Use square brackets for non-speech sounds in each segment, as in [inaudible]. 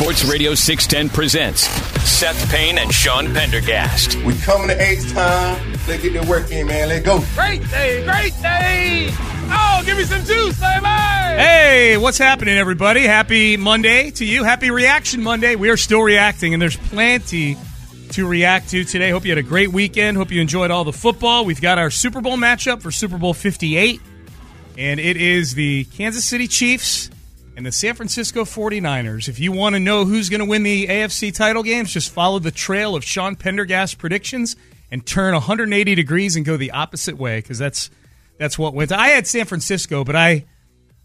Sports Radio 610 presents Seth Payne and Sean Pendergast. We coming to H time. Let's get the work in, man. Let's go. Great day, great day. Oh, give me some juice, baby. Hey, what's happening, everybody? Happy Monday to you. Happy Reaction Monday. We are still reacting, and there's plenty to react to today. Hope you had a great weekend. Hope you enjoyed all the football. We've got our Super Bowl matchup for Super Bowl 58, and it is the Kansas City Chiefs and the San Francisco 49ers. If you want to know who's going to win the AFC title games, just follow the trail of Sean Pendergast predictions and turn 180 degrees and go the opposite way because that's that's what went. I had San Francisco, but I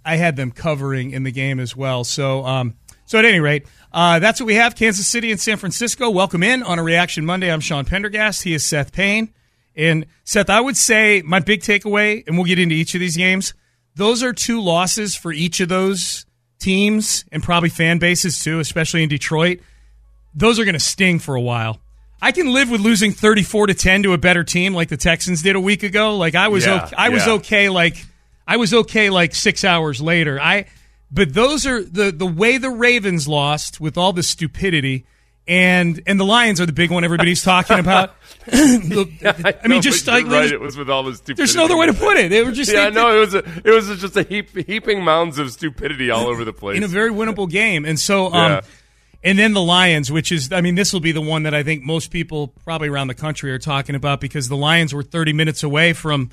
I had them covering in the game as well. So um, so at any rate, uh, that's what we have. Kansas City and San Francisco. Welcome in on a Reaction Monday. I'm Sean Pendergast. He is Seth Payne. And Seth, I would say my big takeaway, and we'll get into each of these games. Those are two losses for each of those teams and probably fan bases too, especially in Detroit, those are going to sting for a while. I can live with losing 34 to 10 to a better team like the Texans did a week ago. Like I was Yeah, okay, I was okay like I was okay like 6 hours later. I but those are the the way the Ravens lost with all the stupidity and and the Lions are the big one everybody's talking about. [laughs] [laughs] I mean just like right. It was with all the stupidity. there's no other way to put it. They were just Yeah, no, it was a, it was just a heap, heaping mounds of stupidity all over the place. in a very winnable game. And so, um, Yeah. and then the Lions, which is, I mean, this will be the one that I think most people probably around the country are talking about because the Lions were 30 minutes away from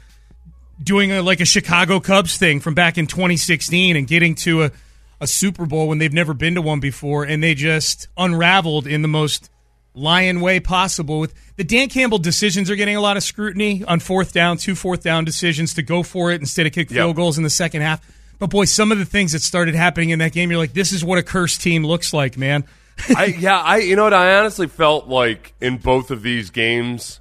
doing a, like a Chicago Cubs thing from back in 2016 and getting to a, a Super Bowl when they've never been to one before, and they just unraveled in the most lion way possible. With the Dan Campbell decisions are getting a lot of scrutiny on fourth down, two fourth down decisions to go for it instead of kick Yep. field goals in the second half. But boy, some of the things that started happening in that game, you're like, this is what a cursed team looks like, man. [laughs] I, yeah, I you know what I honestly felt like in both of these games.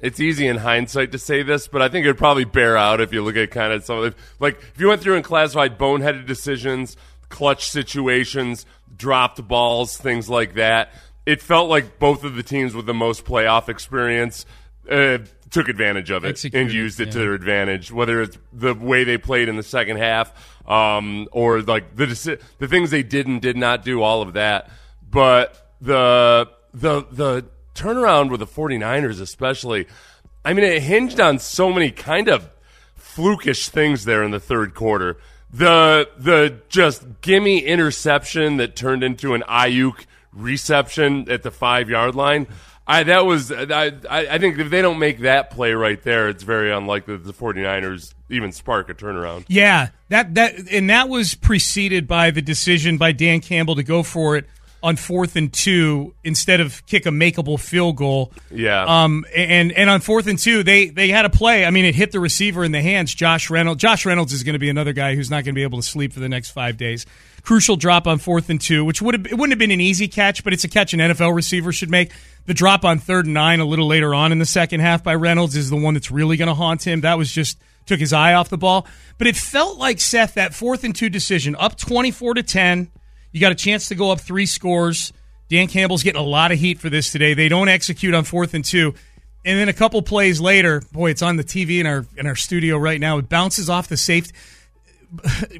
It's easy in hindsight to say this, but I think it'd probably bear out if you look at kind of some of the like if you went through and classified boneheaded decisions, clutch situations, dropped balls, things like that. It felt like both of the teams with the most playoff experience uh, took advantage of it Executed, and used it to their advantage, whether it's the way they played in the second half um, or like the deci- the things they did and did not do, all of that. But the the the turnaround with the 49ers especially, I mean it hinged on so many kind of flukish things there in the third quarter. The the just gimme interception that turned into an Aiyuk reception at the five yard line. I that was I I think if they don't make that play right there, it's very unlikely that the 49ers even spark a turnaround. Yeah, that that and that was preceded by the decision by Dan Campbell to go for it on fourth and two instead of kick a makeable field goal. Yeah. Um. And and on fourth and two, they they had a play. I mean, it hit the receiver in the hands. Josh Reynolds. Josh Reynolds is going to be another guy who's not going to be able to sleep for the next five days. Crucial drop on fourth and two, which would have it wouldn't have been an easy catch, but it's a catch an NFL receiver should make. The drop on third and nine a little later on in the second half by Reynolds is the one that's really going to haunt him. That was just took his eye off the ball. But it felt like Seth that fourth and two decision up twenty four to ten. You got a chance to go up three scores. Dan Campbell's getting a lot of heat for this today. They don't execute on fourth and two. And then a couple plays later, boy, it's on the TV in our in our studio right now. It bounces off the safety.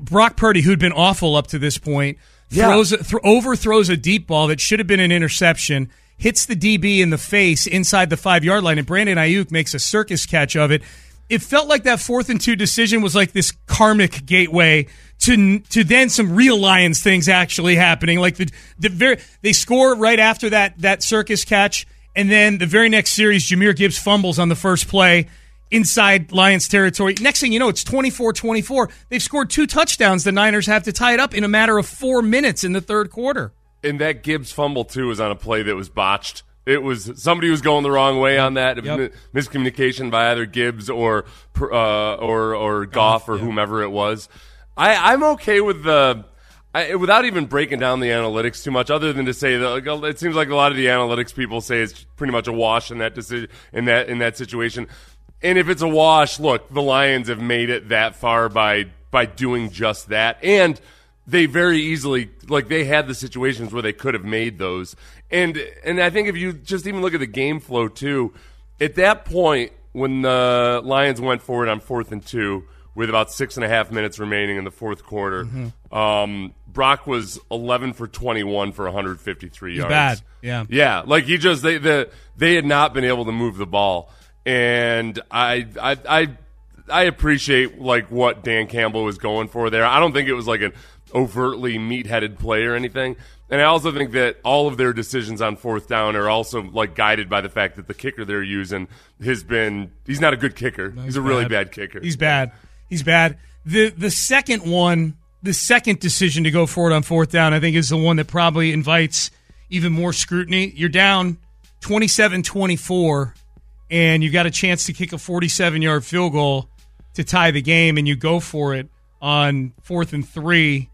Brock Purdy, who'd been awful up to this point, throws th- overthrows a deep ball that should have been an interception, hits the DB in the face inside the five yard line, and Brandon Aiyuk makes a circus catch of it. It felt like that fourth and two decision was like this karmic gateway to to then some real Lions things actually happening. Like the the very they score right after that that circus catch, and then the very next series, Jahmyr Gibbs fumbles on the first play. inside Lions territory. Next thing you know, it's 24 24. They've scored two touchdowns. The Niners have to tie it up in a matter of four minutes in the third quarter. And that Gibbs fumble, too, was on a play that was botched. It was somebody was going the wrong way on that. Yep. miscommunication by either Gibbs or uh, or or Goff or whomever it was. I, I'm okay with the I, without even breaking down the analytics too much, other than to say that like, it seems like a lot of the analytics people say it's pretty much a wash in that decision in that in that situation. And if it's a wash, look, the Lions have made it that far by by doing just that, and they very easily like they had the situations where they could have made those. And and I think if you just even look at the game flow too, at that point when the Lions went forward on fourth and two with about six and a half minutes remaining in the fourth quarter, um, Brock was eleven for twenty one for 153 yards. bad, yeah. Yeah, like he just they the they had not been able to move the ball, and I I I I appreciate like what Dan Campbell was going for there. I don't think it was like an overtly meat-headed play or anything, and I also think that all of their decisions on fourth down are also like guided by the fact that the kicker they're using has been he's not a good kicker. he's, a really bad kicker. He's bad. He's bad. The the second one, the second decision to go forward on fourth down, I think is the one that probably invites even more scrutiny. You're down 27-24 and you've got a chance to kick a 47-yard field goal to tie the game and you go for it on fourth and 3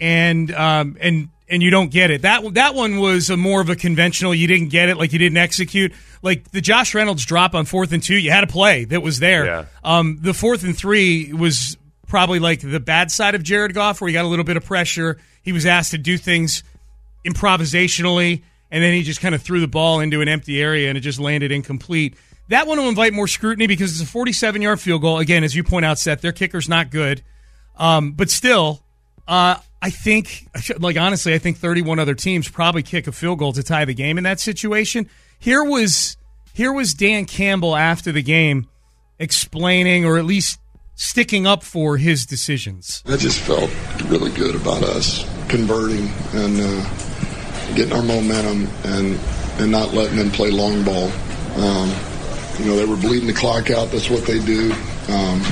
and um and and you don't get it. That that one was a more of a conventional. You didn't get it, like you didn't execute. Like the Josh Reynolds drop on fourth and two, you had a play that was there. Yeah. Um, the fourth and three was probably like the bad side of Jared Goff, where he got a little bit of pressure. He was asked to do things improvisationally, and then he just kind of threw the ball into an empty area, and it just landed incomplete. That one will invite more scrutiny because it's a 47 yard field goal. Again, as you point out, Seth, their kicker's not good. Um, but still, uh, I think, like honestly, I think 31 other teams probably kick a field goal to tie the game in that situation. Here was here was Dan Campbell after the game explaining, or at least sticking up for his decisions. I just felt really good about us converting and uh, getting our momentum and and not letting them play long ball. Um, you know, they were bleeding the clock out. That's what they do. Um,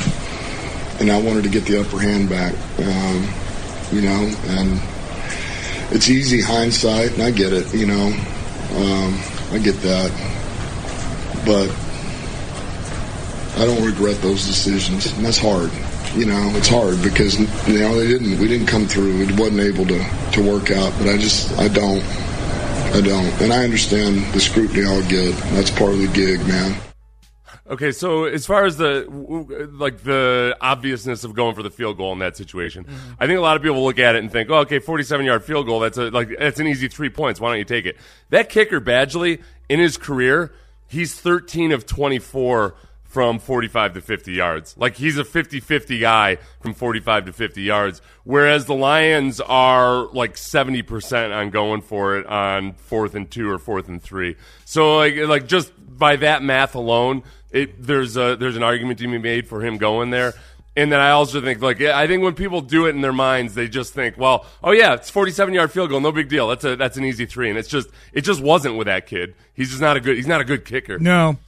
and I wanted to get the upper hand back. Um, you know, and it's easy hindsight, and I get it. You know, um, I get that, but I don't regret those decisions, and that's hard. You know, it's hard because you know they didn't. We didn't come through. It wasn't able to to work out. But I just, I don't, I don't, and I understand the scrutiny I'll get. That's part of the gig, man. Okay, so as far as the like the obviousness of going for the field goal in that situation, mm-hmm. I think a lot of people look at it and think, "Oh, okay, forty-seven yard field goal. That's a like that's an easy three points. Why don't you take it?" That kicker Badgley in his career, he's thirteen of twenty-four from 45 to 50 yards. Like he's a 50-50 guy from 45 to 50 yards, whereas the Lions are like 70% on going for it on fourth and 2 or fourth and 3. So like like just by that math alone, it there's a there's an argument to be made for him going there. And then I also think, like, I think when people do it in their minds, they just think, well, oh yeah, it's forty-seven yard field goal, no big deal. That's a that's an easy three, and it's just it just wasn't with that kid. He's just not a good he's not a good kicker. No.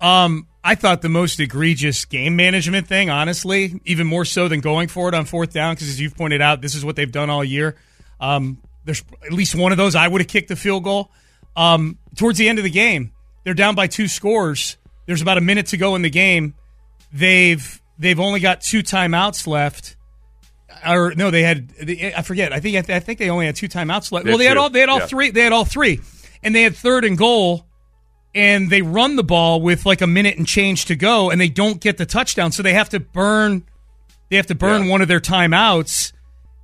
Um, I thought the most egregious game management thing, honestly, even more so than going for it on fourth down, because as you've pointed out, this is what they've done all year. Um, there's at least one of those I would have kicked the field goal. Um, towards the end of the game, they're down by two scores. There's about a minute to go in the game. They've they've only got two timeouts left. Or no, they had I forget. I think I think they only had two timeouts left. They well, they had had all they had all yeah. three. They had all three, and they had third and goal and they run the ball with like a minute and change to go and they don't get the touchdown so they have to burn they have to burn Yeah. one of their timeouts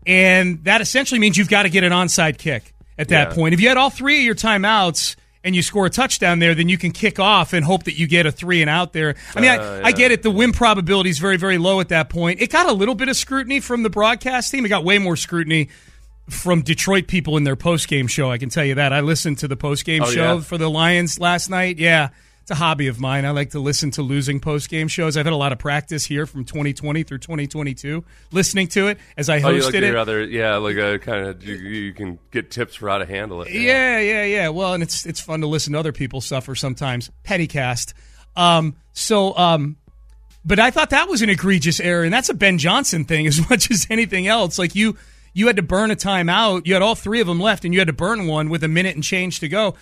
and that essentially means you've got to get an onside kick at that Yeah. point if you had all three of your timeouts and you score a touchdown there then you can kick off and hope that you get a three and out there i mean Uh, I, I get it the win probability is very very low at that point it got a little bit of scrutiny from the broadcast team it got way more scrutiny from Detroit people in their post game show. I can tell you that. I listened to the post game Oh, show yeah? for the Lions last night. Yeah, it's a hobby of mine. I like to listen to losing post game shows. I've had a lot of practice here from 2020 through 2022, listening to it as I Oh, you hosted like it. other, yeah, like a kind of you, you can get tips for how to handle it. Yeah, yeah, yeah. Well, and it's it's fun to listen to other people suffer sometimes. Pettycast. Um, so um, But I thought that was an egregious error, and that's a Ben Johnson thing [laughs] as much as anything else. Like you, you had to burn a timeout. You had all three of them left, and you had to burn one with a minute and change to go.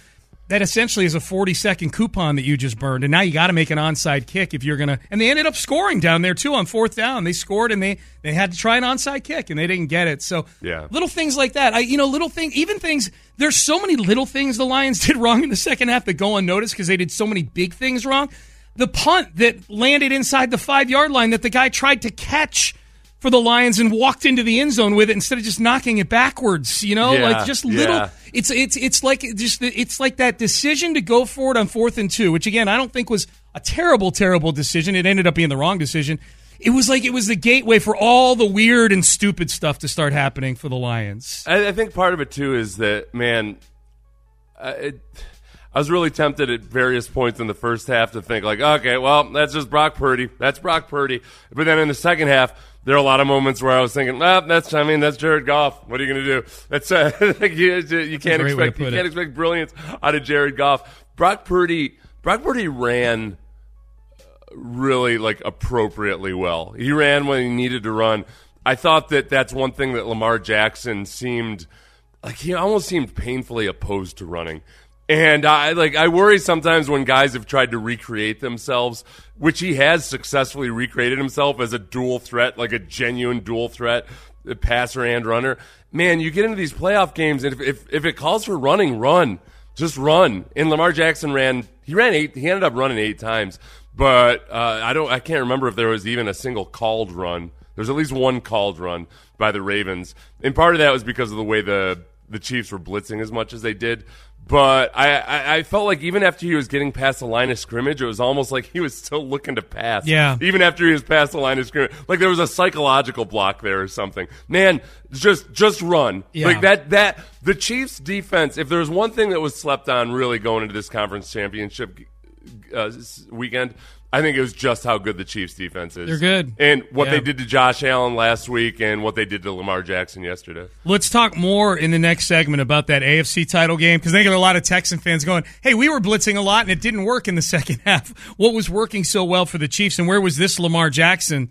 That essentially is a 40 second coupon that you just burned, and now you got to make an onside kick if you're gonna. And they ended up scoring down there too on fourth down. They scored, and they they had to try an onside kick, and they didn't get it. So Yeah. little things like that. I you know little thing, even things. There's so many little things the Lions [laughs] did wrong in the second half that go unnoticed because they did so many big things wrong. The punt that landed inside the five yard line that the guy tried to catch for the Lions and walked into the end zone with it instead of just knocking it backwards. You know, Yeah, like just little. yeah. It's it's it's like just it's like that decision to go for it on fourth and two, which again I don't think was a terrible terrible decision. It ended up being the wrong decision. It was like it was the gateway for all the weird and stupid stuff to start happening for the Lions. I, I think part of it too is that man, uh, it, I was really tempted at various points in the first half to think like, okay, well, that's just Brock Purdy. That's Brock Purdy. But then in the second half, there are a lot of moments where I was thinking, ah, that's I mean, that's Jared Goff. What are you going to do? That's uh, [laughs] you, you can't great way to expect you can't it. expect brilliance out of Jared Goff. Brock Purdy. Brock Purdy ran really like appropriately well. He ran when he needed to run. I thought that that's one thing that Lamar Jackson seemed like he almost seemed painfully opposed to running. And I like I worry sometimes when guys have tried to recreate themselves, which he has successfully recreated himself as a dual threat, like a genuine dual threat passer and runner. Man, you get into these playoff games, and if, if, if it calls for running, run. Just run. And Lamar Jackson ran. He ran eight. He ended up running eight times, but uh, I don't. I can't remember if there was even a single called run. There's at least one called run by the Ravens, and part of that was because of the way the the Chiefs were blitzing as much as they did. But I, I, I felt like even after he was getting past the line of scrimmage, it was almost like he was still looking to pass. Yeah. Even after he was past the line of scrimmage, like there was a psychological block there or something. Man, just just run. Yeah. Like that that the Chiefs defense. If there was one thing that was slept on really going into this conference championship uh, weekend, I think it was just how good the Chiefs defense is. They're good. and what Yeah. they did to Josh Allen last week, and what they did to Lamar Jackson yesterday. Let's talk more in the next segment about that AFC title game because I think a lot of Texan fans going, "Hey, we were blitzing a lot and it didn't work in the [laughs] second half. What was working so well for the Chiefs, and where was this Lamar Jackson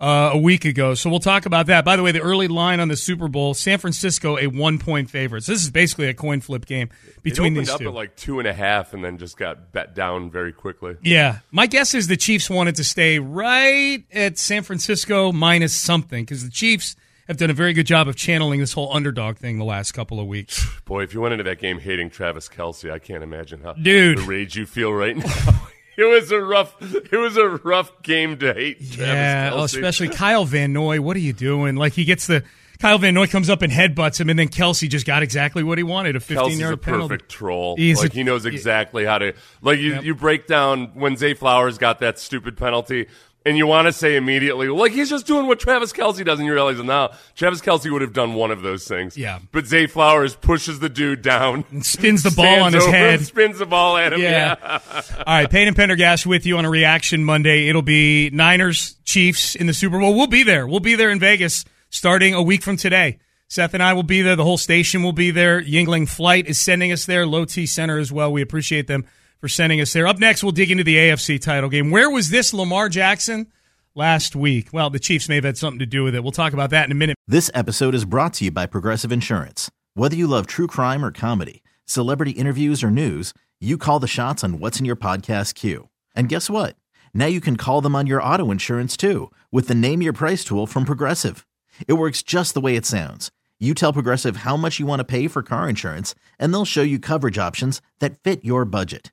uh, a week ago?" So we'll talk about that. By the way, the early line on the Super Bowl: San Francisco a one point favorite. So this is basically a coin flip game between these up two. at like two and a half, and then just got bet down very quickly. Yeah. My guess is the Chiefs wanted to stay right at San Francisco minus something because the Chiefs have done a very good job of channeling this whole underdog thing the last couple of weeks. [sighs] Boy, if you went into that game hating Travis Kelce, I can't imagine how Dude. the rage you feel right now. [laughs] [laughs] it was a rough, it was a rough game to hate yeah, oh, especially [laughs] Kyle Van Noy. What are you doing? Like he gets the Kyle Van Noy comes up and headbutts him, and then Kelce just got exactly what he wanted a 15 Kelce's yard a penalty. perfect troll. He's like a- he knows exactly how to. Like you, you break down when Zay Flowers got that stupid penalty, and you want to say immediately, like he's just doing what Travis Kelce does, and you realize now Travis Kelce would have done one of those things. Yeah. but Zay Flowers pushes the dude down, And spins the [laughs] ball on his head. spins the ball at him. Yeah. Yeah, All right, Payne and Pendergast with you on a reaction Monday. It'll be Niners Chiefs in the Super Bowl. We'll be there. We'll be there in Vegas starting a week from today. Seth and I will be there. The whole station will be there. Yingling Flight is sending us there. Low T Center as well. We appreciate them for sending us there. Up next, we'll dig into the AFC title game. Where was this Lamar Jackson last week? Well, the Chiefs may have had something to do with it. We'll talk about that in a minute. This episode is brought to you by Progressive Insurance. Whether you love true crime or comedy, celebrity interviews or news, you call the shots on what's in your podcast queue. And guess what? Now you can call them on your auto insurance too with the Name Your Price tool from Progressive. It works just the way it sounds. You tell Progressive how much you want to pay for car insurance, and they'll show you coverage options that fit your budget.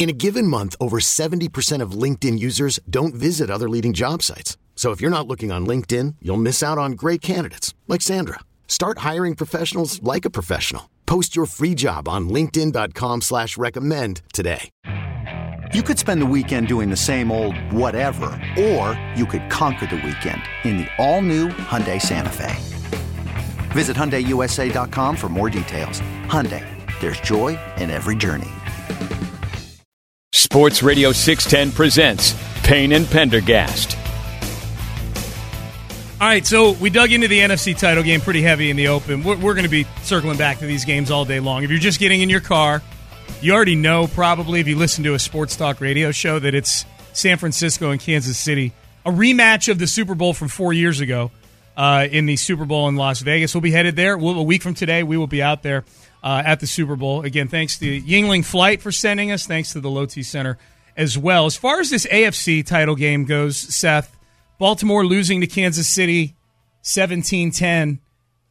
In a given month, over 70% of LinkedIn users don't visit other leading job sites. So if you're not looking on LinkedIn, you'll miss out on great candidates like Sandra. Start hiring professionals like a professional. Post your free job on linkedin.com slash recommend today. You could spend the weekend doing the same old whatever, or you could conquer the weekend in the all-new Hyundai Santa Fe. Visit HyundaiUSA.com for more details. Hyundai, there's joy in every journey. Sports Radio 610 presents Payne and Pendergast. All right, so we dug into the NFC title game pretty heavy in the open. We're, we're going to be circling back to these games all day long. If you're just getting in your car, you already know probably if you listen to a sports talk radio show that it's San Francisco and Kansas City, a rematch of the Super Bowl from four years ago uh, in the Super Bowl in Las Vegas. We'll be headed there. We'll, a week from today, we will be out there uh, at the Super Bowl. Again, thanks to Yingling Flight for sending us. Thanks to the Low T Center as well. As far as this AFC title game goes, Seth, Baltimore losing to Kansas City 17 10.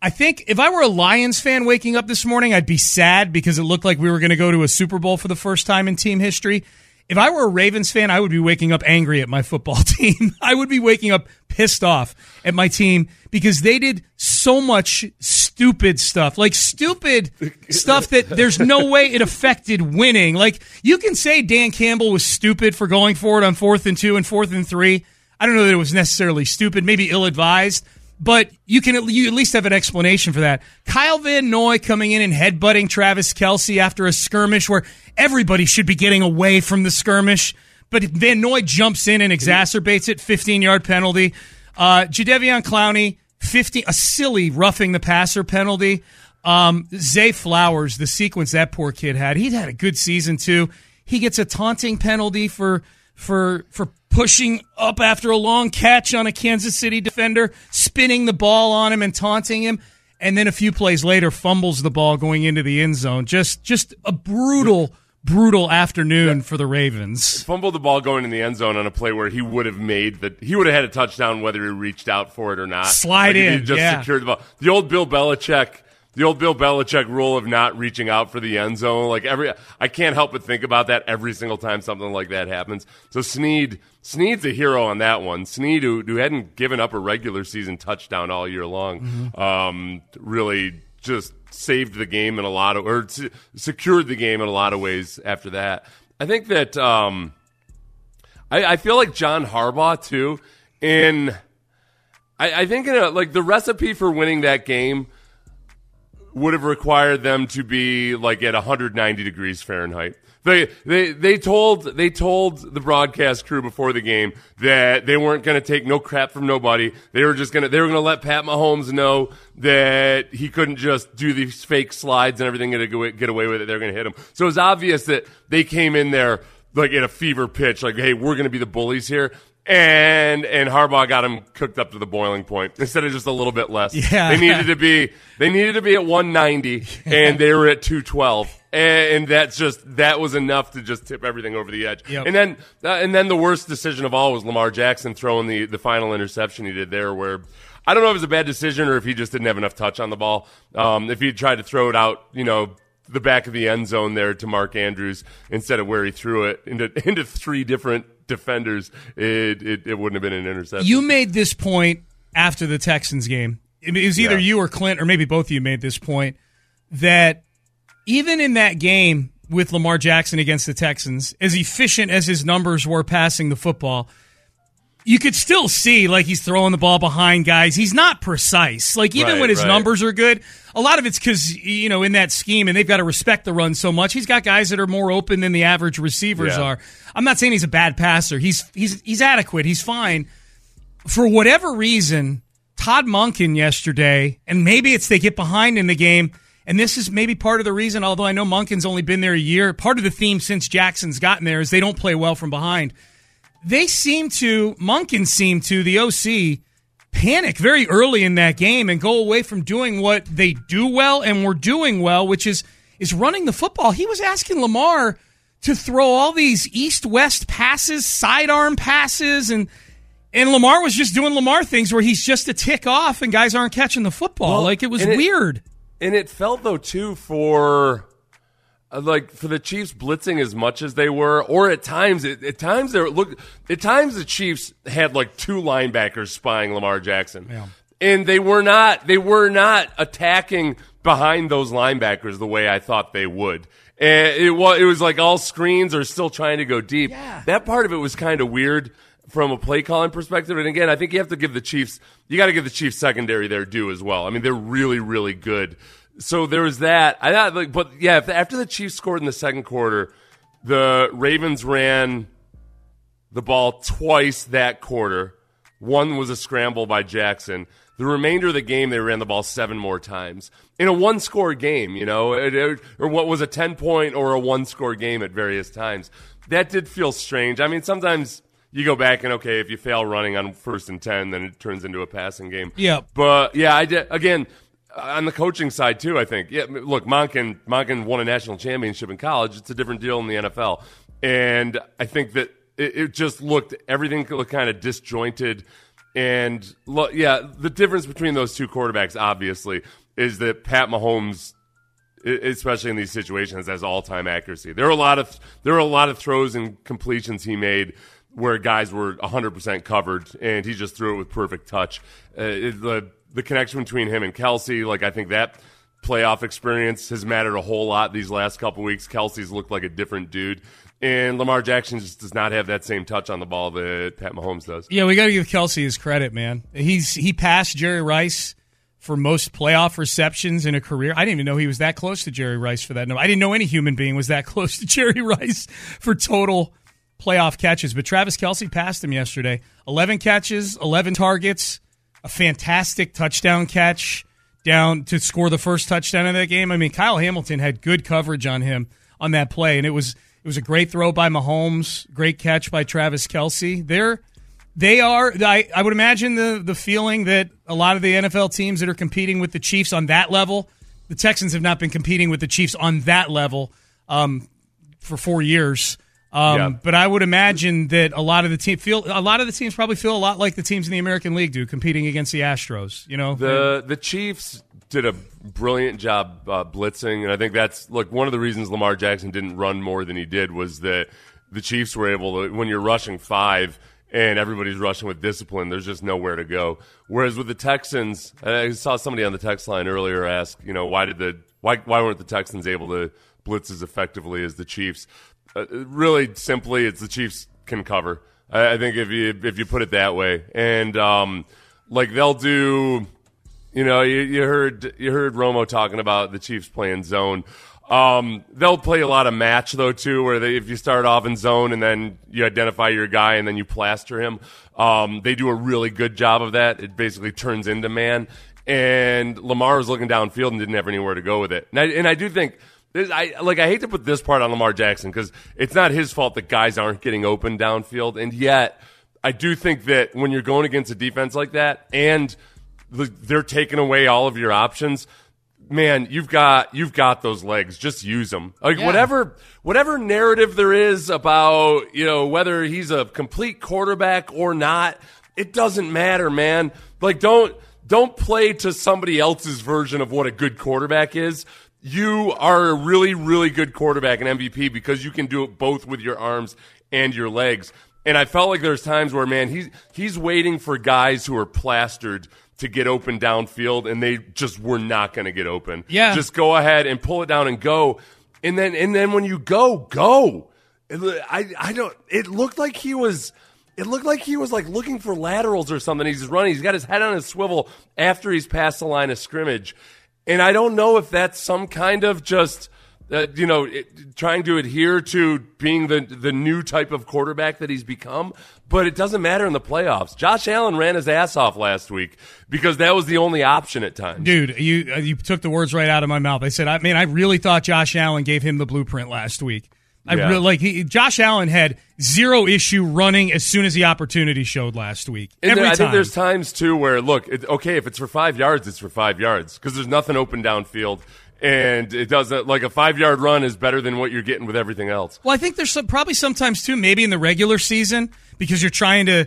I think if I were a Lions fan waking up this morning, I'd be sad because it looked like we were going to go to a Super Bowl for the first time in team history. If I were a Ravens fan, I would be waking up angry at my football [laughs] team. I would be waking up pissed off at my team because they did so much stupid stuff. Like stupid stuff that there's no way it affected winning. Like you can say Dan Campbell was stupid for going for it on fourth and two and fourth and three. I don't know that it was necessarily stupid, maybe ill advised but you can you at least have an explanation for that. Kyle Van Noy coming in and headbutting Travis Kelce after a skirmish where everybody should be getting away from the skirmish, but Van Noy jumps in and exacerbates it. 15 yard penalty. Uh, Clowney, 50 a silly roughing the passer penalty. Um, Zay Flowers, the sequence that poor kid had, he'd had a good season too. He gets a taunting penalty for for for pushing up after a long catch on a Kansas City defender, spinning the ball on him and taunting him, and then a few plays later fumbles the ball going into the end zone. Just just a brutal brutal afternoon for the Ravens. Fumbled the ball going in the end zone on a play where he would have made the he would have had a touchdown whether he reached out for it or not. Slide like in, he just yeah. secured the ball. The old Bill Belichick the old Bill Belichick rule of not reaching out for the end zone. Like every, I can't help but think about that every single time something like that happens. So Sneed, Sneed's a hero on that one. Sneed, who, who hadn't given up a regular season touchdown all year long, Mm-hmm. um, really just saved the game in a lot of, or secured the game in a lot of ways after that. I think that, um, I, I feel like John Harbaugh too. In, I, I think in a, like the recipe for winning that game would have required them to be like at 190 degrees Fahrenheit. They they they told they told the broadcast crew before the game that they weren't going to take no crap from nobody. They were just going to they were going to let Pat Mahomes know that he couldn't just do these fake slides and everything and get get away with it. They're going to hit him. So it was obvious that they came in there like at a fever pitch, like, hey, we're going to be the bullies here. And and Harbaugh got him cooked up to the boiling point instead of just a little bit less. Yeah. they needed to be they needed to be at 190, [laughs] and they were at 212, and that's just that was enough to just tip everything over the edge. Yep. And then uh, and then the worst decision of all was Lamar Jackson throwing the the final interception he did there, where. I don't know if it was a bad decision or if he just didn't have enough touch on the ball. Um, if he tried to throw it out, you know, the back of the end zone there to Mark Andrews instead of where he threw it into [laughs] into three different defenders, it it, it wouldn't have been an interception. You made this point after the Texans game. It was either Yeah. you or Clint, or maybe both of you made this point that even in that game with Lamar Jackson against the Texans, as efficient as his numbers were passing the football, you could still see like he's throwing the ball behind guys. He's not precise. Like even Right, when his right. numbers are good, a lot of it's because you know in that scheme, and they've got to respect the run so much. He's got guys that are more open than the average receivers Yeah. are. I'm not saying he's a bad passer. He's he's he's adequate. He's fine. For whatever reason, Todd Monken yesterday, and maybe it's they get behind in the game. And this is maybe part of the reason, although I know Monken's only been there a year. Part of the theme since Jackson's gotten there is they don't play well from behind they seem to Monken seemed to the OC panic very early in that game and go away from doing what they do well and were doing well, which is is running the football. He was asking Lamar to throw all these east west passes, sidearm passes, and and Lamar was just doing Lamar things where he's just a tick off and guys aren't catching the football. Well, like it was and it- weird. And it felt though too for Uh, like for the Chiefs blitzing as much as they were, or at times at, at times they were look at times the Chiefs had like two linebackers spying Lamar Jackson. And they were not they were not attacking behind those linebackers the way I thought they would. And it was it was like all screens are still trying to go deep. Yeah. That part of it was kind of weird from a play calling perspective. And again, I think you have to give the Chiefs you got to give the Chiefs secondary their due as well. I mean, they're really really good. So there was that. I thought like but yeah, if- after the Chiefs scored in the second quarter, the Ravens ran the ball twice that quarter. One was a scramble by Jackson. The remainder of the game, they ran the ball seven more times in a one score game, you know, it- it- or what was a 10 point or a one score game at various times. That did feel strange. I mean, sometimes you go back and, okay, if you fail running on first and 10, then it turns into a passing game. Yeah. But yeah, I did, again, on the coaching side too, I think. Yeah, look, Monken, Monken won a national championship in college. It's a different deal in the NFL. And I think that it, it just looked, everything looked kind of disjointed. And lo- yeah, the difference between those two quarterbacks, obviously, is that Pat Mahomes, especially in these situations, has all-time accuracy. There are a lot of there are a lot of throws and completions he made where guys were 100% covered, and he just threw it with perfect touch. Uh, it- the the connection between him and Kelce, like I think that playoff experience has mattered a whole lot these last couple weeks. Kelce's looked like a different dude. And Lamar Jackson just does not have that same touch on the ball that Pat Mahomes does. Yeah, we got to give Kelce his credit, man. He's he passed Jerry Rice for most playoff receptions in a career. I didn't even know he was that close to Jerry Rice for that. No, I didn't know any human being was that [laughs] close to Jerry Rice for total playoff catches. But Travis Kelce passed him yesterday. Eleven catches, eleven targets, fantastic touchdown catch down to score the first touchdown of that game. I mean, Kyle Hamilton had good coverage on him on that play, and it was it was a great throw by Mahomes, great catch by Travis Kelce. They're they are. I, I would imagine the the feeling that a lot of the NFL teams that are competing with the Chiefs on that level, the Texans have not been competing with the Chiefs on that level um, for four years. Um, Yeah. But I would imagine that a lot of the team feel a lot of the teams probably feel a lot like the teams in the American League do, competing against the Astros. You know, The the Chiefs did a brilliant job uh, blitzing, and I think that's look one of the reasons Lamar Jackson didn't run more than he did was that the Chiefs were able to when you're rushing five and everybody's rushing with discipline. There's just nowhere to go. Whereas with the Texans, I saw somebody on the text line earlier ask, you know, why did the why why weren't the Texans able to blitz as effectively as the Chiefs? Uh, really, simply, it's the Chiefs can cover. I, I think if you if you put it that way, and um, like they'll do. You know, you, you heard you heard Romo talking about the Chiefs playing zone. Um, they'll play a lot of match though too, where they, if you start off in zone and then you identify your guy and then you plaster him. Um, they do a really good job of that. It basically turns into man. And Lamar was looking downfield and didn't have anywhere to go with it. And I, and I do think I like I hate to put this part on Lamar Jackson because it's not his fault that guys aren't getting open downfield, and yet I do think that when you're going against a defense like that and the, they're taking away all of your options, man, you've got you've got those legs. Just use them. Like Yeah. whatever whatever narrative there is about you know whether he's a complete quarterback or not, it doesn't matter, man. Like don't don't play to somebody else's version of what a good quarterback is. You are a really really good quarterback and MVP because you can do it both with your arms and your legs. And I felt like there's times where man he's he's waiting for guys who are plastered to get open downfield and they just were not going to get open. Yeah. Just go ahead and pull it down and go. And then and then when you go, go. I I don't it looked like he was it looked like he was like looking for laterals or something. He's running. He's got his head on his swivel after he's past the line of scrimmage. And I don't know if that's some kind of just uh, you know, it, trying to adhere to being the the new type of quarterback that he's become. But it doesn't matter in the playoffs. Josh Allen ran his ass off last week because that was the only option at times. dude, you uh, you took the words right out of my mouth. I said, I mean, I really thought Josh Allen gave him the blueprint last week. I Yeah. really like he, Josh Allen had zero issue running as soon as the opportunity showed last week. And Every there- I time. think there's times too where look, it, okay, if it's for five yards, it's for five yards because there's nothing open downfield, and it doesn't like a five yard run is better than what you're getting with everything else. Well, I think there's some, probably sometimes too, maybe in the regular season, because you're trying to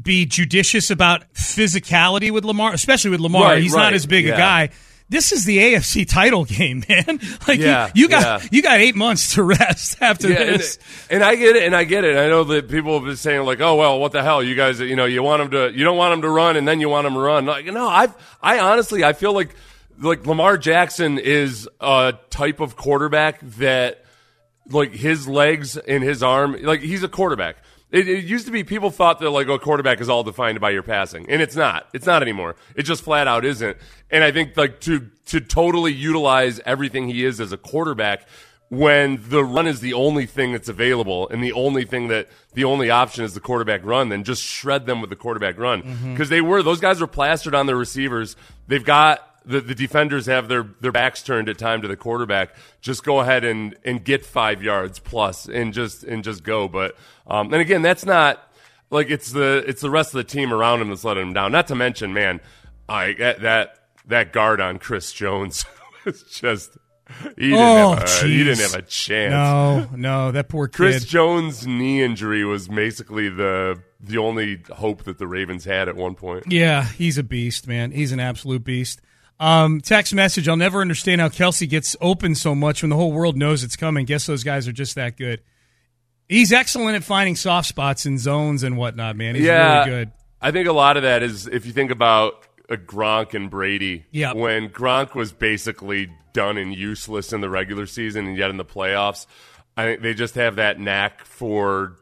be judicious about physicality with Lamar, especially with Lamar. Right, He's right, not as big yeah. a guy. This is the AFC title game, [laughs] man. Like you- Yeah, you, got yeah. you got eight months to rest [laughs] after Yeah, this. and I get it, and I get it. I know that people have been saying like, "Oh well, what the hell, you guys? You know, you want them to, you don't want him to run, and then you want them to run." Like, no, I've, I honestly, I feel like like Lamar Jackson is a type of quarterback that like his legs and his arm, like he's a quarterback. It, it, used to be people thought that like a quarterback is all defined by your passing, and it's not. It's not anymore. It just flat out isn't. And I think like to to totally utilize everything he is as a quarterback when the run is the only thing that's available and the only thing that the only option is the quarterback run, then just shred them with the quarterback run because Mm-hmm. they were those guys were plastered on their receivers. They've got the, the defenders have their, their backs turned at time to the quarterback. Just go ahead and, and get five yards plus and just and just go. But um, and again, that's not like it's the it's the rest of the team around him that's letting him down. Not to mention, man, I that that, that guard on Chris Jones [laughs] was just he didn't, Oh, have, a, he didn't have a chance. No, no, that poor kid. Chris Jones' knee injury was basically the the only hope that the Ravens had at one point. Yeah, he's a beast, man. He's an absolute beast. Um, text message. I'll never understand how Kelce gets open so much when the whole world knows it's coming. Guess those guys are just that good. He's excellent at finding soft spots in zones and whatnot, man. He's yeah, really good. I think a lot of that is if you think about uh, Gronk and Brady. Yeah. When Gronk was basically done and useless in the regular season, and yet in the playoffs, I think they just have that knack for.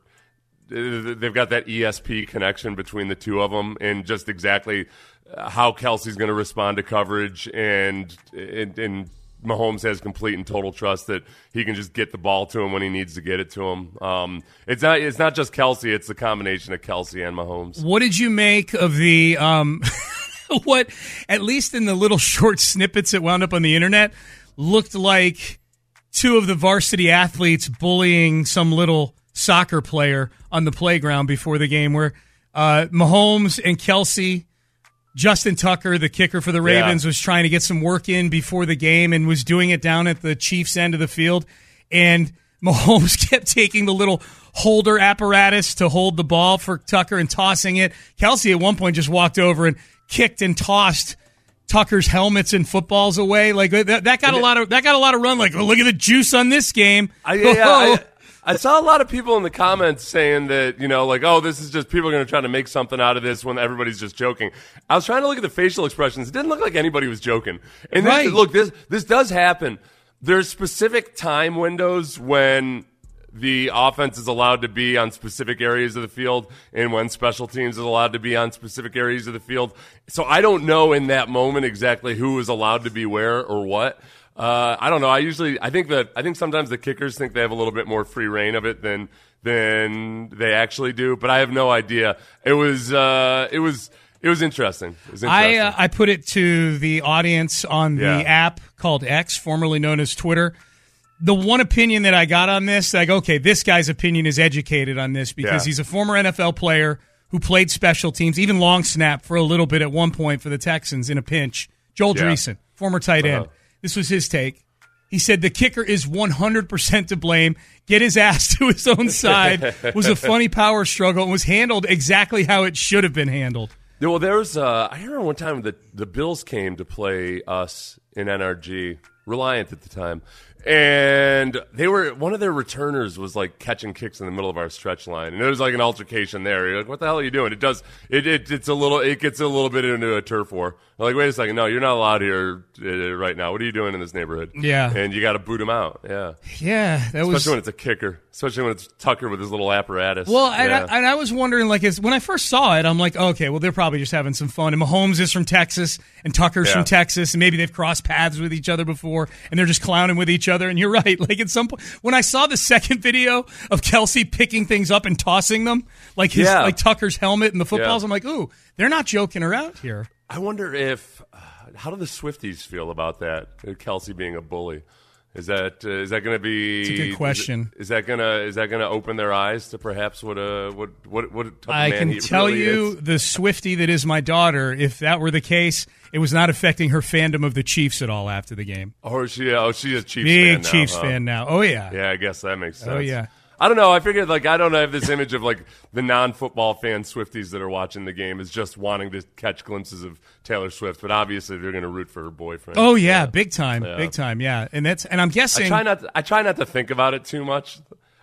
They've got that ESP connection between the two of them, and just exactly uh, how Kelce's going to respond to coverage, and and, and Mahomes has complete and total trust that he can just get the ball to him when he needs to get it to him. Um, it's not it's not just Kelce; it's the combination of Kelce and Mahomes. What did you make of the um, [laughs] what? At least in the little [laughs] short snippets that wound up on the internet, looked like two of the varsity athletes bullying some little soccer player on the playground before the game, where uh, Mahomes and Kelce. Justin Tucker, the kicker for the Ravens, Yeah. was trying to get some work in before the game and was doing it down at the Chiefs end of the field. And [laughs] Mahomes kept taking the little holder apparatus to hold the ball for Tucker and tossing it. Kelce at one point just walked over and kicked and tossed Tucker's helmets and footballs away. Like that, that got a lot of that got a lot of run. Like, oh, look at the juice on this game. I, yeah, I, [laughs] I saw a lot of people in the comments saying that, you know, like, oh, this is just people are going to try to make something out of this when everybody's just joking. I was trying to look at the facial expressions. It didn't look like anybody was joking. And this, Right. look, this this does happen. There's specific time windows when the offense is allowed to be on specific areas of the field and when special teams is allowed to be on specific areas of the field. So I don't know in that moment exactly who is allowed to be where or what. Uh, I don't know. I usually, I think that, I think sometimes the kickers think they have a little bit more free reign of it than, than they actually do, but I have no idea. It was, uh, it was, it was interesting. It was I uh, I put it to the audience on the Yeah. app called X, formerly known as Twitter. The one opinion that I got on this, like, okay, this guy's opinion is educated on this because Yeah. he's a former NFL player who played special teams, even long snap for a little bit at one point for the Texans in a pinch. Joel Yeah. Dreessen, former tight end. Uh-huh. This was his take. He said the kicker is 100% to blame. Get his ass [laughs] to his own side. was a funny power struggle and was handled exactly how it should have been handled. Well, there was. Uh, I remember one time the the Bills came to play us in NRG, Reliant at the time, and they were one of their returners was like catching kicks in the middle of our stretch line, and there was like an altercation there. You're like, "What the hell are you doing?" It does. It, it it's a little. It gets a little bit into a turf war. I'm like, wait a second, no, you're not allowed here uh, right now. What are you doing in this neighborhood? Yeah. and you got to boot him out. Yeah, Yeah, that was especially when it's a kicker, especially when it's Tucker with his little apparatus. Well, and, yeah. I, and I was wondering, like, as, when I first saw it, I'm like, okay, well, they're probably just having some fun. And Mahomes is from Texas, and Tucker's Yeah. from Texas, and maybe they've crossed paths with each other before, and they're just clowning with each other. And you're [laughs] right. Like, at some point, when I saw the second video of Kelce picking things up and tossing them, like his, Yeah. like Tucker's helmet and the footballs. I'm like, ooh, they're not joking around here. I wonder if uh, how do the Swifties feel about that? uh, Kelce being a bully. Is that uh, is that going to be? It's a good question. Is, that gonna is that gonna open their eyes to perhaps what a what what what type I can tell really you, is? the Swiftie that is my daughter, if that were the case, it was not affecting her fandom of the Chiefs at all after the game. Oh, she oh she's a Chiefs Big fan now, Chiefs huh? fan now. Oh, yeah. Yeah, I guess that makes sense. Oh, yeah. I don't know. I figured like I don't have this image of like the non-football fan Swifties that are watching the game is just wanting to catch glimpses of Taylor Swift, but obviously they're going to root for her boyfriend. Oh yeah, big time, Yeah. big time, yeah. And that's and I'm guessing I try not. To, I try not to think about it too much.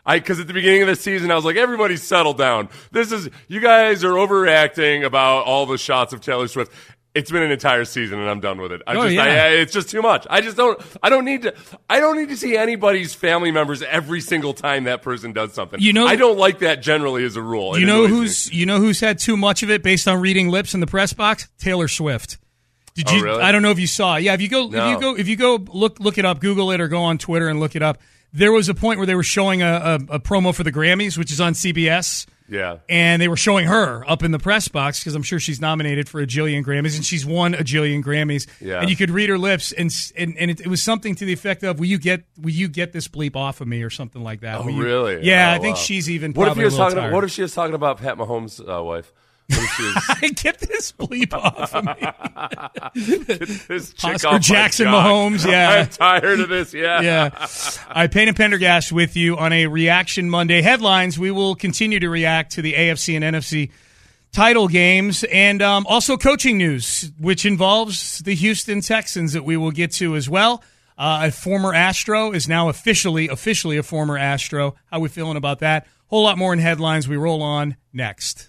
I because at the beginning of the season I was like, everybody settle down. This is you guys are overreacting about all the shots of Taylor Swift. It's been an entire season and I'm done with it. I Oh, just, yeah. I, I- it's just too much. I just don't, I don't need to, I don't need to see anybody's family members every single time that person does something. You know- I don't like that generally as a rule. It you know annoys me. who's you know who's had too much of it based on reading lips in the press box? Taylor Swift. Did Oh, you? really? I don't know if you saw. Yeah, if you go, if you go, if you go, look look it up, Google it, or go on Twitter and look it up. There was a point where they were showing a, a, a promo for the Grammys, which is on CBS. Yeah. and they were showing her up in the press box because I'm sure she's nominated for a jillion Grammys and she's won a jillion Grammys. Yeah. And you could read her lips and and, and it, it was something to the effect of, "Will you get will you get this bleep off of me?" or something like that. Oh, you- really? Yeah, Oh, I think wow. she's even. What if probably was a little talking? What if she was talking about Pat Mahomes' uh, wife? What if she was, get this bleep off of me? Get this chick Oscar Jackson. Mahomes, yeah. [laughs] I'm tired of this. Yeah. yeah. I Payne and Pendergast with you on a Reaction Monday headlines. We will continue to react to the AFC and NFC title games and um, also coaching news, which involves the Houston Texans that we will get to as well. Uh, a former Astro is now officially, officially a former Astro. How we feeling about that? Whole lot more in headlines. We roll on next.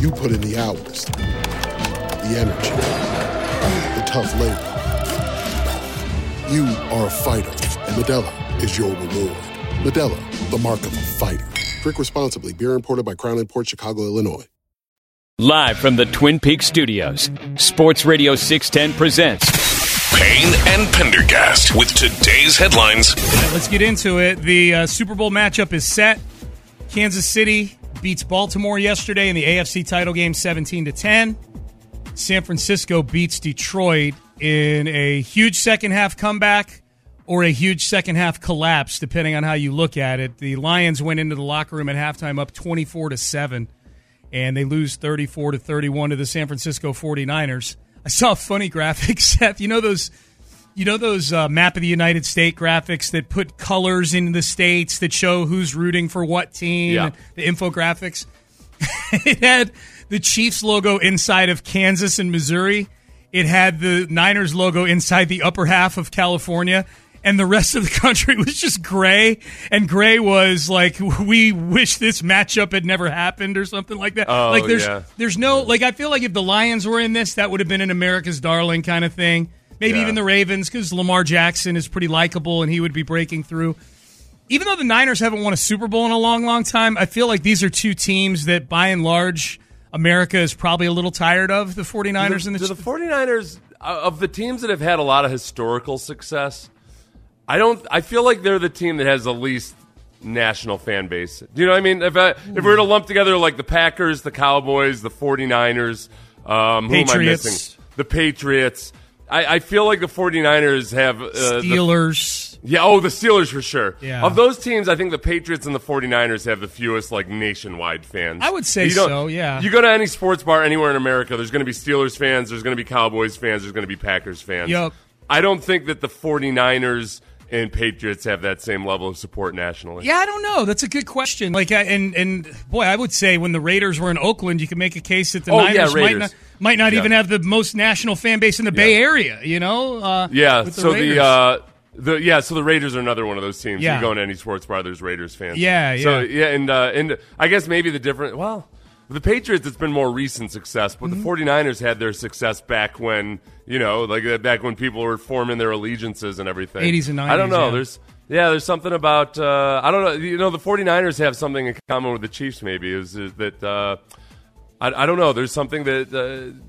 You put in the hours, the energy, the tough labor. You are a fighter, and Modelo is your reward. Modelo, the mark of a fighter. Drink responsibly. Beer imported by Crown Port Chicago, Illinois. Live from the Twin Peaks studios, Sports Radio 610 presents Payne and Pendergast with today's headlines. All right, let's get into it. The uh, Super Bowl matchup is set. Kansas City beats Baltimore yesterday in the AFC title game 17 to 10. San Francisco beats Detroit in a huge second half comeback or a huge second half collapse depending on how you look at it. The Lions went into the locker room at halftime up 24 to 7 and they lose 34 to 31 to the San Francisco 49ers. I saw a funny [laughs] graphic, Seth. You know those you know those uh, map of the United States graphics that put colors in the states that show who's rooting for what team, Yeah. the infographics. [laughs] it had the Chiefs logo inside of Kansas and Missouri. It had the Niners logo inside the upper half of California. And the rest of the [laughs] country was just gray. And gray was like, we wish this matchup had never happened or something like that. Oh, like there's yeah. there's no like I feel like if the Lions were in this, that would have been an America's darling kind of thing. Maybe Yeah. even the Ravens, because Lamar Jackson is pretty likable and he would be breaking through. Even though the Niners haven't won a Super Bowl in a long, long time, I feel like these are two teams that by and large America is probably a little tired of, the 49ers do and the, the, do the 49ers uh, of the teams that have had a lot of historical success i don't i feel like they're the team that has the least national fan base do you know what i mean if, I, if we were to lump together like the packers the cowboys the 49ers um, who am i Patriots. missing the patriots I, I feel like the 49ers have uh, the- Steelers. Yeah, oh, the Steelers for sure. Yeah. Of those teams, I think the Patriots and the 49ers have the fewest like nationwide fans. I would say You so, yeah. You go to any sports bar anywhere in America, there's going to be Steelers fans, there's going to be Cowboys fans, there's going to be Packers fans. Yup. I don't think that the 49ers and Patriots have that same level of support nationally. Yeah, I don't know. That's a good question. Like, I- and and boy, I would say when the Raiders were in Oakland, you could make a case that the Oh, yeah, Niners might not might not Yeah. even have the most national fan base in the Bay Area. You know? Uh, Yeah, with so Raiders. the uh the yeah, so the Raiders are another one of those teams. Yeah. You go into any sports bar, there's Raiders fans. Yeah, yeah. So yeah. yeah, and uh, and I guess maybe the different well, the Patriots it's been more recent success, but Mm-hmm. the 49ers had their success back when, you know, like uh, back when people were forming their allegiances and everything. 80s and 90s. I don't know. yeah. There's yeah, there's something about uh, I don't know, you know, the 49ers have something in common with the Chiefs maybe is, is that uh, I, I don't know. There's something that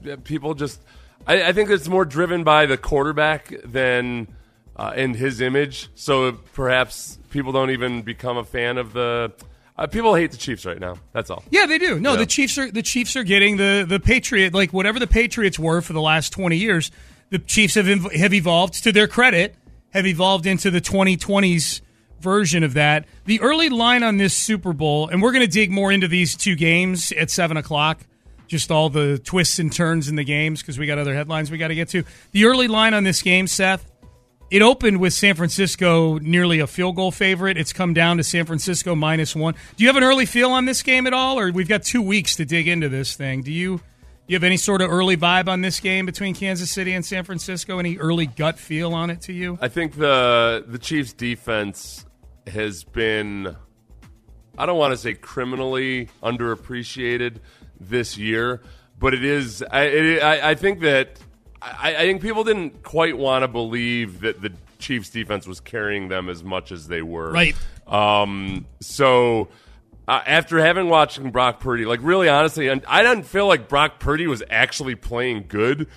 uh, people just. I, I think it's more driven by the quarterback than uh, and his image. So perhaps people don't even become a fan of the. Uh, people hate the Chiefs right now. That's all. Yeah, they do. No, Yeah. the Chiefs are the Chiefs are getting the the Patriot like whatever the Patriots were for the last twenty years. The Chiefs have inv- have evolved to their credit, have evolved into the 2020s version of that. The early line on this Super Bowl, and we're going to dig more into these two games at seven o'clock. Just all the twists and turns in the games because we got other headlines we got to get to. The early line on this game, Seth, it opened with San Francisco nearly a field goal favorite. It's come down to San Francisco minus one. Do you have an early feel on this game at all, or we've got two weeks to dig into this thing? Do you you have any sort of early vibe on this game between Kansas City and San Francisco? Any early gut feel on it to you? I think the the Chiefs defense has been I don't want to say criminally underappreciated this year, but it is I it, I, I think that I, I think people didn't quite want to believe that the Chiefs defense was carrying them as much as they were. Right. Um so uh, after having watched Brock Purdy, like really honestly, and I didn't feel like Brock Purdy was actually playing good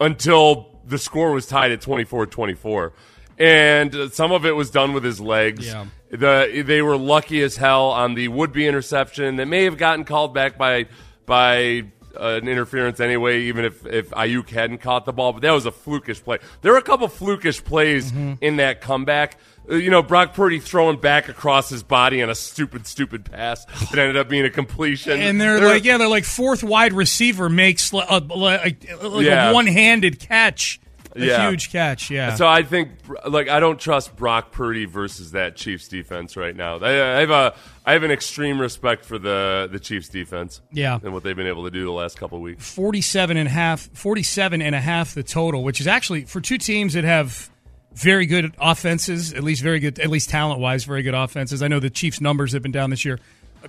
until the score was tied at 24-24. And uh, some of it was done with his legs. Yeah. The they were lucky as hell on the would-be interception that may have gotten called back by by uh, an interference anyway, even if if Aiyuk hadn't caught the ball. But that was a flukish play. There were a couple flukish plays Mm-hmm. in that comeback. Uh, You know, Brock Purdy throwing back across his body on a stupid, stupid pass that ended up being a completion. And they're There- like, yeah, they're like fourth wide receiver makes a, like, like Yeah. a one-handed catch, a Yeah. huge catch. Yeah. So I think, like, I don't trust Brock Purdy versus that Chiefs defense right now. I, I have a, I have an extreme respect for the the Chiefs defense. Yeah. and what they've been able to do the last couple of weeks. 47 and a half 47 and a half the total which is actually for two teams that have very good offenses at least very good at least talent wise very good offenses i know the chiefs numbers have been down this year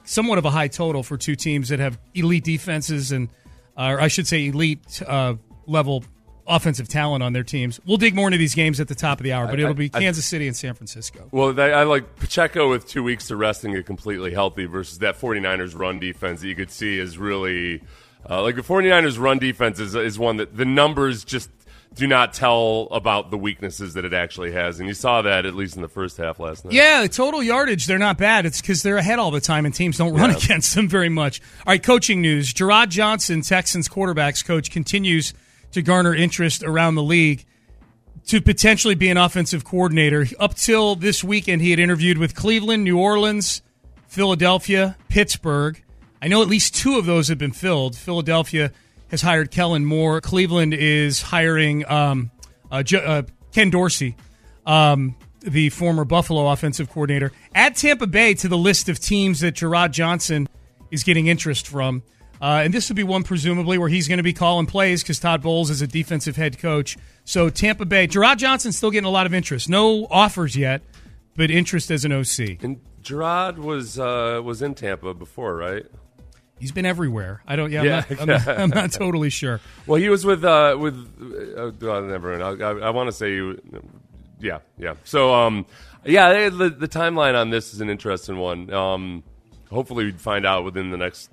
somewhat of a high total for two teams that have elite defenses and uh, or i should say elite uh, level offensive talent on their teams we'll dig more into these games at the top of the hour but I- it'll be I- kansas city and san francisco Well, they, I like Pacheco with two weeks to rest and get completely healthy versus that 49ers run defense that you could see is really uh, like the 49ers run defense is, is one that the numbers just do not tell about the weaknesses that it actually has. And you saw that at least in the first half last night. Yeah, the total yardage, they're not bad. It's because they're ahead all the time and teams don't run Yeah. [laughs] against them very much. All right, coaching news. Jerrod Johnson, Texans quarterbacks coach, continues to garner interest around the league to potentially be an offensive coordinator. Up till this weekend, he had interviewed with Cleveland, New Orleans, Philadelphia, Pittsburgh. I know at least two of those have been filled. Philadelphia has hired Kellen Moore. Cleveland is hiring um, uh, Jo- uh, Ken Dorsey, um, the former Buffalo offensive coordinator. Add Tampa Bay to the list of teams that Jerrod Johnson is getting interest from. Uh, and this would be one, presumably, where he's going to be calling plays because Todd Bowles is a defensive head coach. So Tampa Bay, Jerrod Johnson's still getting a lot of interest. No offers yet, but interest as an OC. And Jerrod was uh, was in Tampa before, right? He's been everywhere. I don't. Yeah, Yeah. I'm, not, I'm, not, I'm not [laughs] totally sure. Well, he was with uh, with uh, uh, never. mind. I, I, I want to say, you- yeah, yeah. So, um, yeah, the, the timeline on this is an interesting one. Um, hopefully, we'd find out within the next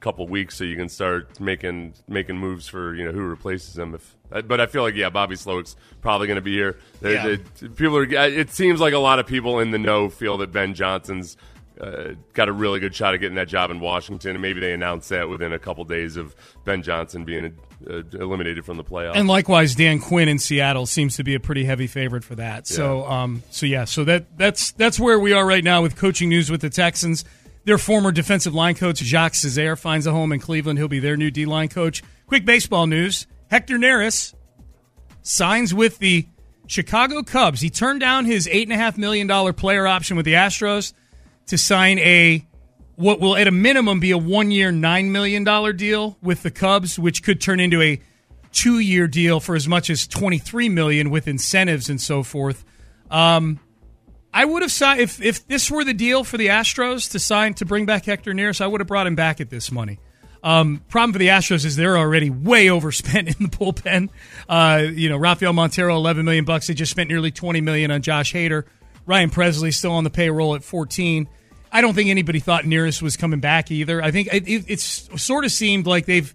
couple weeks, so you can start making making moves for you know who replaces him. If uh, but I feel like yeah, Bobby Slowik's probably going to be here. They- Yeah. they- people are. It seems like a lot of people in the know feel that Ben Johnson's uh, got a really good shot at getting that job in Washington, and maybe they announce that within a couple days of Ben Johnson being uh, eliminated from the playoffs. And likewise, Dan Quinn in Seattle seems to be a pretty heavy favorite for that. So, um, so yeah, so that that's that's where we are right now with coaching news with the Texans. Their former defensive line coach Jacques Cesaire finds a home in Cleveland. He'll be their new D line coach. Quick baseball news: Hector Neris signs with the Chicago Cubs. He turned down his eight and a half million dollar player option with the Astros to sign a what will at a minimum be a one year nine million dollar deal with the Cubs, which could turn into a two year deal for as much as twenty three million with incentives and so forth. Um, I would have signed if if this were the deal for the Astros to sign to bring back Hector Neris, I would have brought him back at this money. Um, problem for the Astros is they're already way [laughs] overspent in the bullpen. Uh, you know, Rafael Montero, eleven million bucks. They just spent nearly twenty million on Josh Hader. Ryan Pressly still on the payroll at fourteen. I don't think anybody thought Neris was coming back either. I think it, it, it's sort of seemed like they've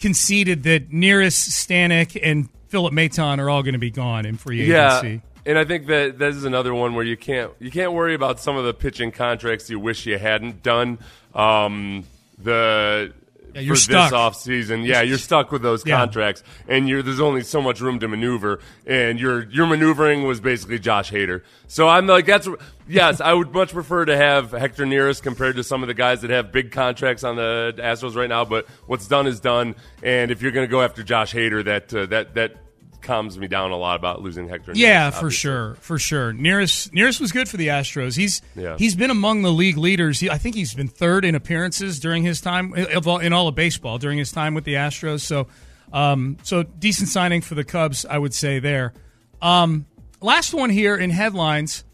conceded that Neris, Stanek, and Philip Maton are all going to be gone in free agency. Yeah. And I think that this is another one where you can't you can't worry about some of the pitching contracts you wish you hadn't done. Um, the Yeah, you're for stuck. this off season. Yeah, you're stuck with those Yeah. contracts, and you're there's only so much room to maneuver, and your your maneuvering was basically Josh Hader. So I'm like, that's yes, I would much prefer to have Hector Neris compared to some of the guys that have big contracts on the Astros right now. But what's done is done, and if you're going to go after Josh Hader, that uh, that that calms me down a lot about losing Hector. Yeah, for sure, for sure. Neris Neris was good for the Astros. He's Yeah. he's been among the league leaders. He, I think he's been third in appearances during his time of all- in all of baseball during his time with the Astros. So, um, so decent signing for the Cubs, I would say there. Um, last one here in headlines.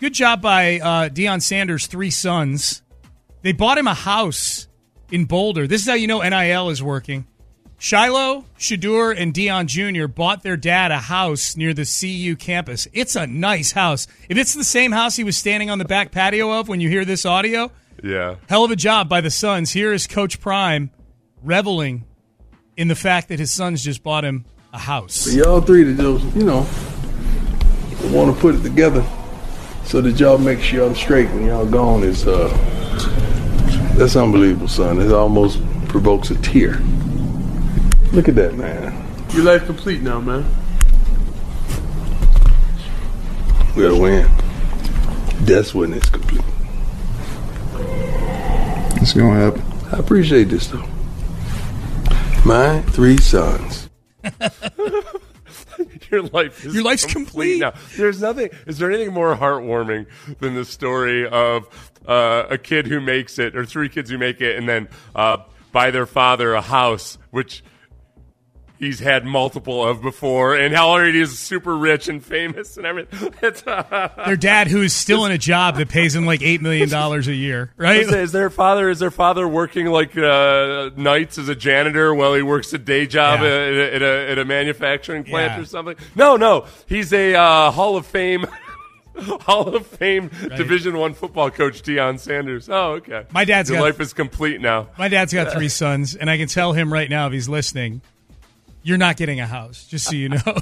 Good job by uh, Deion Sanders' three sons. They bought him a house in Boulder. This is how you know NIL is working. Shiloh, Shedeur, and Deion Jr. bought their dad a house near the CU campus. It's a nice house. If it's the same house he was standing on the back patio of when you hear this audio, Yeah. hell of a job by the sons. Here is Coach Prime reveling in the fact that his sons just bought him a house. For y'all three to just, you know, want to put it together so that y'all make sure I'm straight when y'all gone is, uh, that's unbelievable, son. It almost provokes a tear. Look at that, man. Your life complete now, man. We gotta win. That's when it's complete. It's gonna happen. I appreciate this, though. My three sons. [laughs] Your life is Your life's complete now. There's nothing. Is there anything more heartwarming than the story of uh, a kid who makes it, or three kids who make it, and then uh, buy their father a house, which he's had multiple of before, and how already is super rich and famous and everything. [laughs] Their dad, who is still in a job that pays him like $8 million a year, right? Is, is their father is their father working like uh, nights as a janitor while he works a day job Yeah. at, a, at, a, at a manufacturing plant Yeah. or something? No, no, he's a uh, Hall of Fame. [laughs] Hall of Fame Division One football coach Deion Sanders. Oh, okay. My dad's Your got- life is complete now. My dad's got three [laughs] sons, and I can tell him right now if he's listening, you're not getting a house, just so you know. [laughs]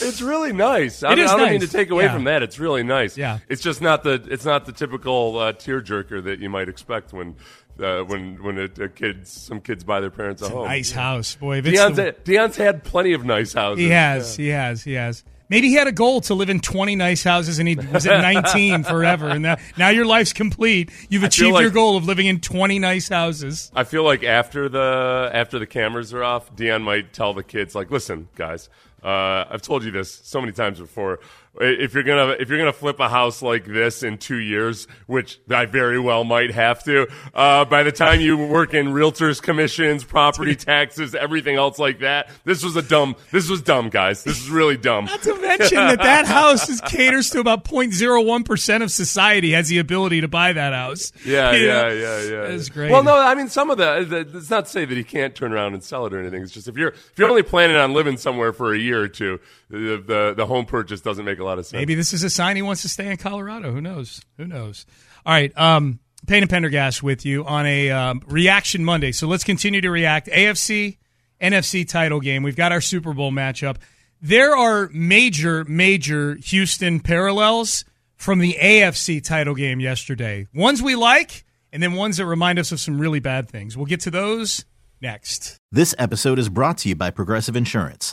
It's really nice. I, It mean, is I don't mean to take away Yeah. from that. It's really nice. Yeah. It's just not the it's not the typical uh, tearjerker that you might expect when uh, when when a, a kid some kids buy their parents a home. nice house, boy. It's Deion's, the- had plenty of nice houses. He has, he has, he has. Maybe he had a goal to live in 20 nice houses and he was at 19 forever. And now, now your life's complete. You've achieved your goal of living in 20 nice houses. I feel like after the after the cameras are off, Deion might tell the kids like, "Listen, guys, uh, I've told you this so many times before. If you're gonna if you're gonna flip a house like this in two years, which I very well might have to, uh, by the time you work in realtors commissions, property [laughs] taxes, everything else like that, this was a dumb. This was dumb, guys. This is really dumb. Not to mention that that [laughs] house is caters to about 0.01% of society has the ability to buy that house. Yeah, [laughs] You yeah, know? yeah, yeah. That's great. Well, no, I mean some of the. the- It's not to say that he can't turn around and sell it or anything. It's just if you're if you're only planning on living somewhere for a year or two, the the, the home purchase doesn't make a lot of sense. Maybe this is a sign he wants to stay in Colorado. Who knows? Who knows? All right. Um, Payne and Pendergast with you on a um, reaction Monday. So let's continue to react. AFC, NFC title game. We've got our Super Bowl matchup. There are major, major Houston parallels from the AFC title game yesterday. Ones we like, and then ones that remind us of some really bad things. We'll get to those next. This episode is brought to you by Progressive Insurance.